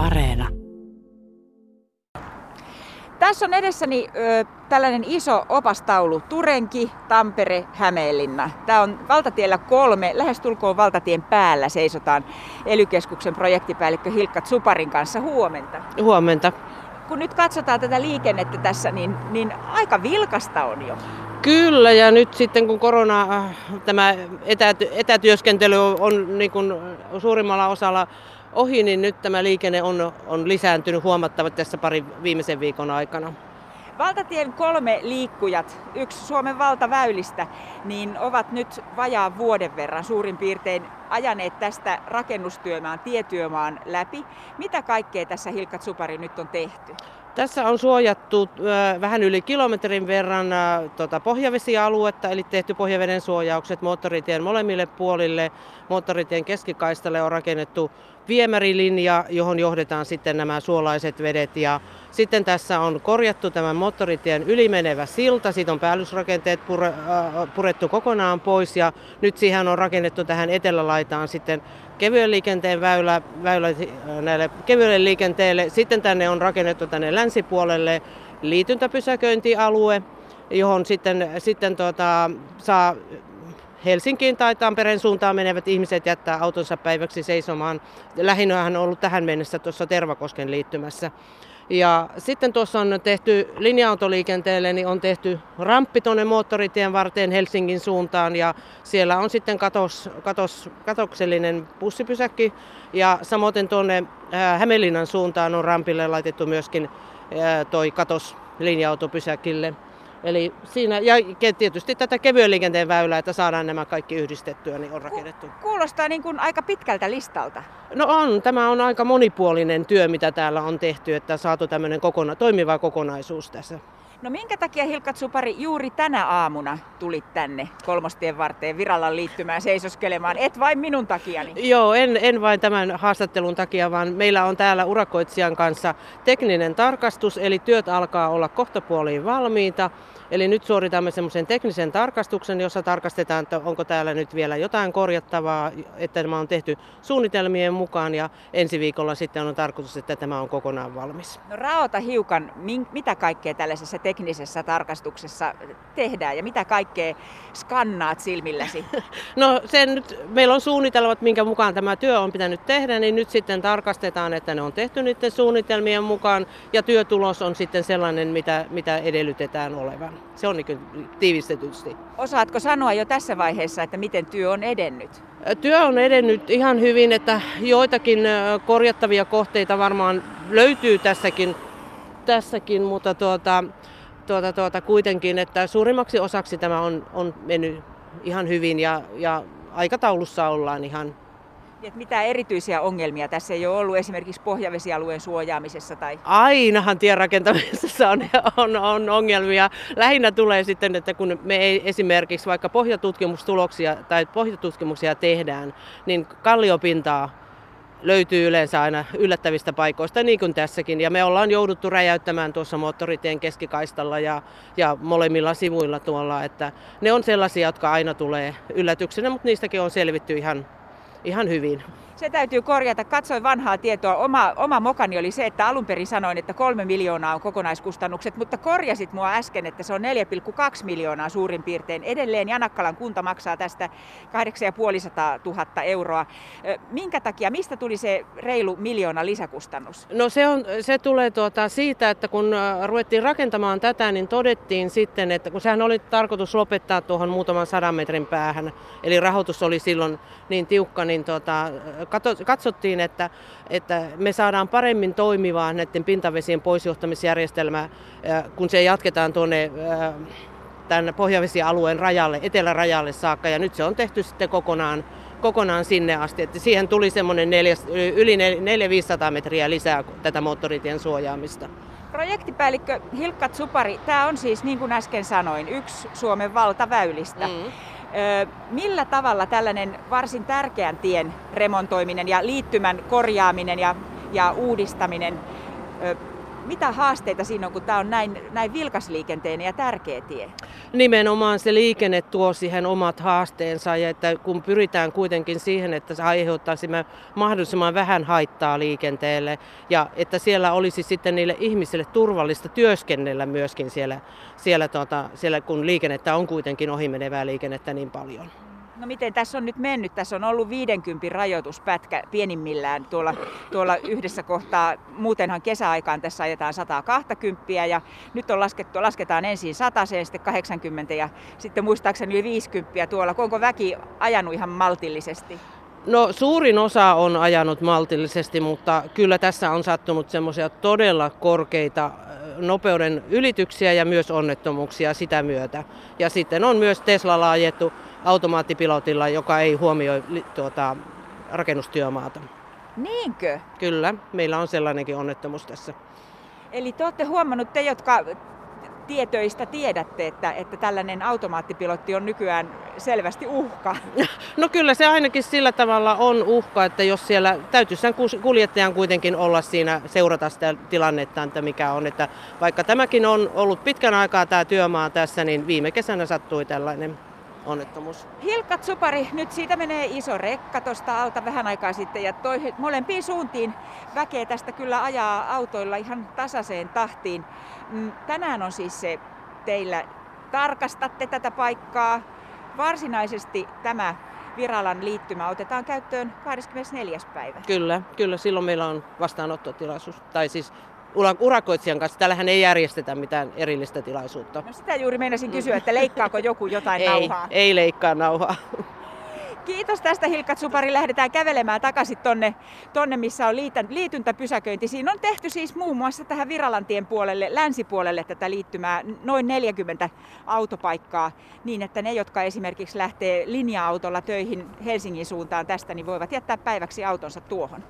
Areena. Tässä on edessäni ö, tällainen iso opastaulu, Turenki, Tampere, Hämeenlinna. Tämä on valtatiellä kolme, lähestulkoon valtatien päällä seisotaan ely projektipäällikkö Hilkka Suparin kanssa. Huomenta. Huomenta. Kun nyt katsotaan tätä liikennettä tässä, niin, niin aika vilkasta on jo. Kyllä, ja nyt sitten kun korona, äh, tämä etäty, etätyöskentely on niin kuin suurimmalla osalla ohi, niin nyt tämä liikenne on, on lisääntynyt huomattavasti tässä pari viimeisen viikon aikana. Valtatien kolme liikkujat, yksi Suomen valtaväylistä, niin ovat nyt vajaa vuoden verran suurin piirtein ajaneet tästä rakennustyömaan, tietyömaan läpi. Mitä kaikkea tässä Hilkka Supari nyt on tehty? Tässä on suojattu vähän yli kilometrin verran tuota pohjavesialuetta, eli tehty pohjaveden suojaukset moottoritien molemmille puolille. Moottoritien keskikaistalle on rakennettu viemärilinja, johon johdetaan sitten nämä suolaiset vedet. Ja sitten tässä on korjattu tämä moottoritien ylimenevä silta, siitä on päällysrakenteet purettu kokonaan pois ja nyt siihen on rakennettu tähän etelälaitaan sitten kevyen liikenteen väylä, väylä näille kevyelle liikenteelle. Sitten tänne on rakennettu tänne länsipuolelle liityntäpysäköintialue, johon sitten, sitten tuota, saa Helsinkiin tai Tampereen suuntaan menevät ihmiset jättää autonsa päiväksi seisomaan. Lähinnä on ollut tähän mennessä tuossa Tervakosken liittymässä. Ja sitten tuossa on tehty linja-autoliikenteelle, niin on tehty ramppi tuonne moottoritien varteen Helsingin suuntaan ja siellä on sitten katos, katos, katoksellinen bussipysäkki ja samoin tuonne Hämeenlinnan suuntaan on rampille laitettu myöskin toi katos linja-autopysäkille. Eli siinä, ja tietysti tätä kevyen liikenteen väylää, että saadaan nämä kaikki yhdistettyä, niin on rakennettu. Kuulostaa niin kuin aika pitkältä listalta. No on, tämä on aika monipuolinen työ, mitä täällä on tehty, että saatu tämmöinen kokona- toimiva kokonaisuus tässä. No minkä takia Hilkat Supari juuri tänä aamuna tulit tänne kolmostien varteen virallan liittymään seisoskelemaan? Et vain minun takiani. Joo, en, en vain tämän haastattelun takia, vaan meillä on täällä urakoitsijan kanssa tekninen tarkastus, eli työt alkaa olla kohtapuoliin valmiita. Eli nyt suoritamme semmoisen teknisen tarkastuksen, jossa tarkastetaan, että onko täällä nyt vielä jotain korjattavaa, että tämä on tehty suunnitelmien mukaan ja ensi viikolla sitten on tarkoitus, että tämä on kokonaan valmis. No raota hiukan, mitä kaikkea tällaisessa teknisessä tarkastuksessa tehdään ja mitä kaikkea skannaat silmilläsi? No sen nyt, meillä on suunnitelmat, minkä mukaan tämä työ on pitänyt tehdä, niin nyt sitten tarkastetaan, että ne on tehty niiden suunnitelmien mukaan ja työtulos on sitten sellainen, mitä, mitä edellytetään olevan. Se on niin tiivistetysti. Osaatko sanoa jo tässä vaiheessa, että miten työ on edennyt? Työ on edennyt ihan hyvin, että joitakin korjattavia kohteita varmaan löytyy tässäkin, tässäkin mutta tuota, tuota, tuota, kuitenkin, että suurimmaksi osaksi tämä on, on mennyt ihan hyvin ja, ja aikataulussa ollaan ihan että mitä erityisiä ongelmia tässä ei ole ollut esimerkiksi pohjavesialueen suojaamisessa? Tai... Ainahan tien rakentamisessa on, on, on ongelmia. Lähinnä tulee sitten, että kun me ei esimerkiksi vaikka pohjatutkimustuloksia tai pohjatutkimuksia tehdään, niin kalliopintaa löytyy yleensä aina yllättävistä paikoista, niin kuin tässäkin. Ja me ollaan jouduttu räjäyttämään tuossa moottoritien keskikaistalla ja, ja molemmilla sivuilla tuolla. Että ne on sellaisia, jotka aina tulee yllätyksenä, mutta niistäkin on selvitty ihan, ihan hyvin. Se täytyy korjata. Katsoin vanhaa tietoa. Oma, oma mokani oli se, että alun perin sanoin, että kolme miljoonaa on kokonaiskustannukset, mutta korjasit mua äsken, että se on 4,2 miljoonaa suurin piirtein. Edelleen Janakkalan kunta maksaa tästä 8500 000 euroa. Minkä takia, mistä tuli se reilu miljoona lisäkustannus? No se, on, se tulee tuota siitä, että kun ruvettiin rakentamaan tätä, niin todettiin sitten, että kun sehän oli tarkoitus lopettaa tuohon muutaman sadan metrin päähän, eli rahoitus oli silloin niin tiukka, niin tuota, katsottiin, että, että me saadaan paremmin toimivaa näiden pintavesien poisjohtamisjärjestelmää, kun se jatketaan tuonne tämän pohjavesialueen rajalle, etelärajalle saakka. Ja nyt se on tehty sitten kokonaan, kokonaan sinne asti. Että siihen tuli semmoinen neljä, yli 400-500 metriä lisää tätä moottoritien suojaamista. Projektipäällikkö Hilkka Tsupari, tämä on siis niin kuin äsken sanoin, yksi Suomen valtaväylistä. Mm. Millä tavalla tällainen varsin tärkeän tien remontoiminen ja liittymän korjaaminen ja, ja uudistaminen, mitä haasteita siinä on, kun tämä on näin, näin vilkasliikenteinen ja tärkeä tie? nimenomaan se liikenne tuo siihen omat haasteensa ja että kun pyritään kuitenkin siihen, että se aiheuttaisi mahdollisimman vähän haittaa liikenteelle ja että siellä olisi sitten niille ihmisille turvallista työskennellä myöskin siellä, siellä, tuota, siellä kun liikennettä on kuitenkin ohimenevää liikennettä niin paljon. No miten tässä on nyt mennyt? Tässä on ollut 50 rajoituspätkä pienimmillään tuolla, tuolla yhdessä kohtaa. Muutenhan kesäaikaan tässä ajetaan 120 ja nyt on laskettu, lasketaan ensin 100, sitten 80 ja sitten muistaakseni yli 50 tuolla. Onko väki ajanut ihan maltillisesti? No suurin osa on ajanut maltillisesti, mutta kyllä tässä on sattunut semmoisia todella korkeita nopeuden ylityksiä ja myös onnettomuuksia sitä myötä. Ja sitten on myös Teslalla ajettu automaattipilotilla, joka ei huomioi tuota, rakennustyömaata. Niinkö? Kyllä, meillä on sellainenkin onnettomuus tässä. Eli te olette huomannut, te jotka tietöistä tiedätte, että, että tällainen automaattipilotti on nykyään selvästi uhka? No kyllä se ainakin sillä tavalla on uhka, että jos siellä täytyisi sen kuljettajan kuitenkin olla siinä, seurata sitä tilannetta, että mikä on. Että vaikka tämäkin on ollut pitkän aikaa tämä työmaa tässä, niin viime kesänä sattui tällainen onnettomuus. Hilkka Tsupari, nyt siitä menee iso rekka tuosta alta vähän aikaa sitten ja toi, molempiin suuntiin väkeä tästä kyllä ajaa autoilla ihan tasaiseen tahtiin. Mm, tänään on siis se teillä, tarkastatte tätä paikkaa. Varsinaisesti tämä Viralan liittymä otetaan käyttöön 24. päivä. Kyllä, kyllä silloin meillä on vastaanottotilaisuus, tai siis urakoitsijan kanssa. Täällähän ei järjestetä mitään erillistä tilaisuutta. No sitä juuri meinasin kysyä, että leikkaako joku jotain ei, nauhaa? Ei leikkaa nauhaa. Kiitos tästä Hilkka Supari. Lähdetään kävelemään takaisin tonne, tonne missä on liityntäpysäköinti. Siinä on tehty siis muun muassa tähän Viralantien puolelle, länsipuolelle tätä liittymää noin 40 autopaikkaa niin, että ne, jotka esimerkiksi lähtee linja-autolla töihin Helsingin suuntaan tästä, niin voivat jättää päiväksi autonsa tuohon.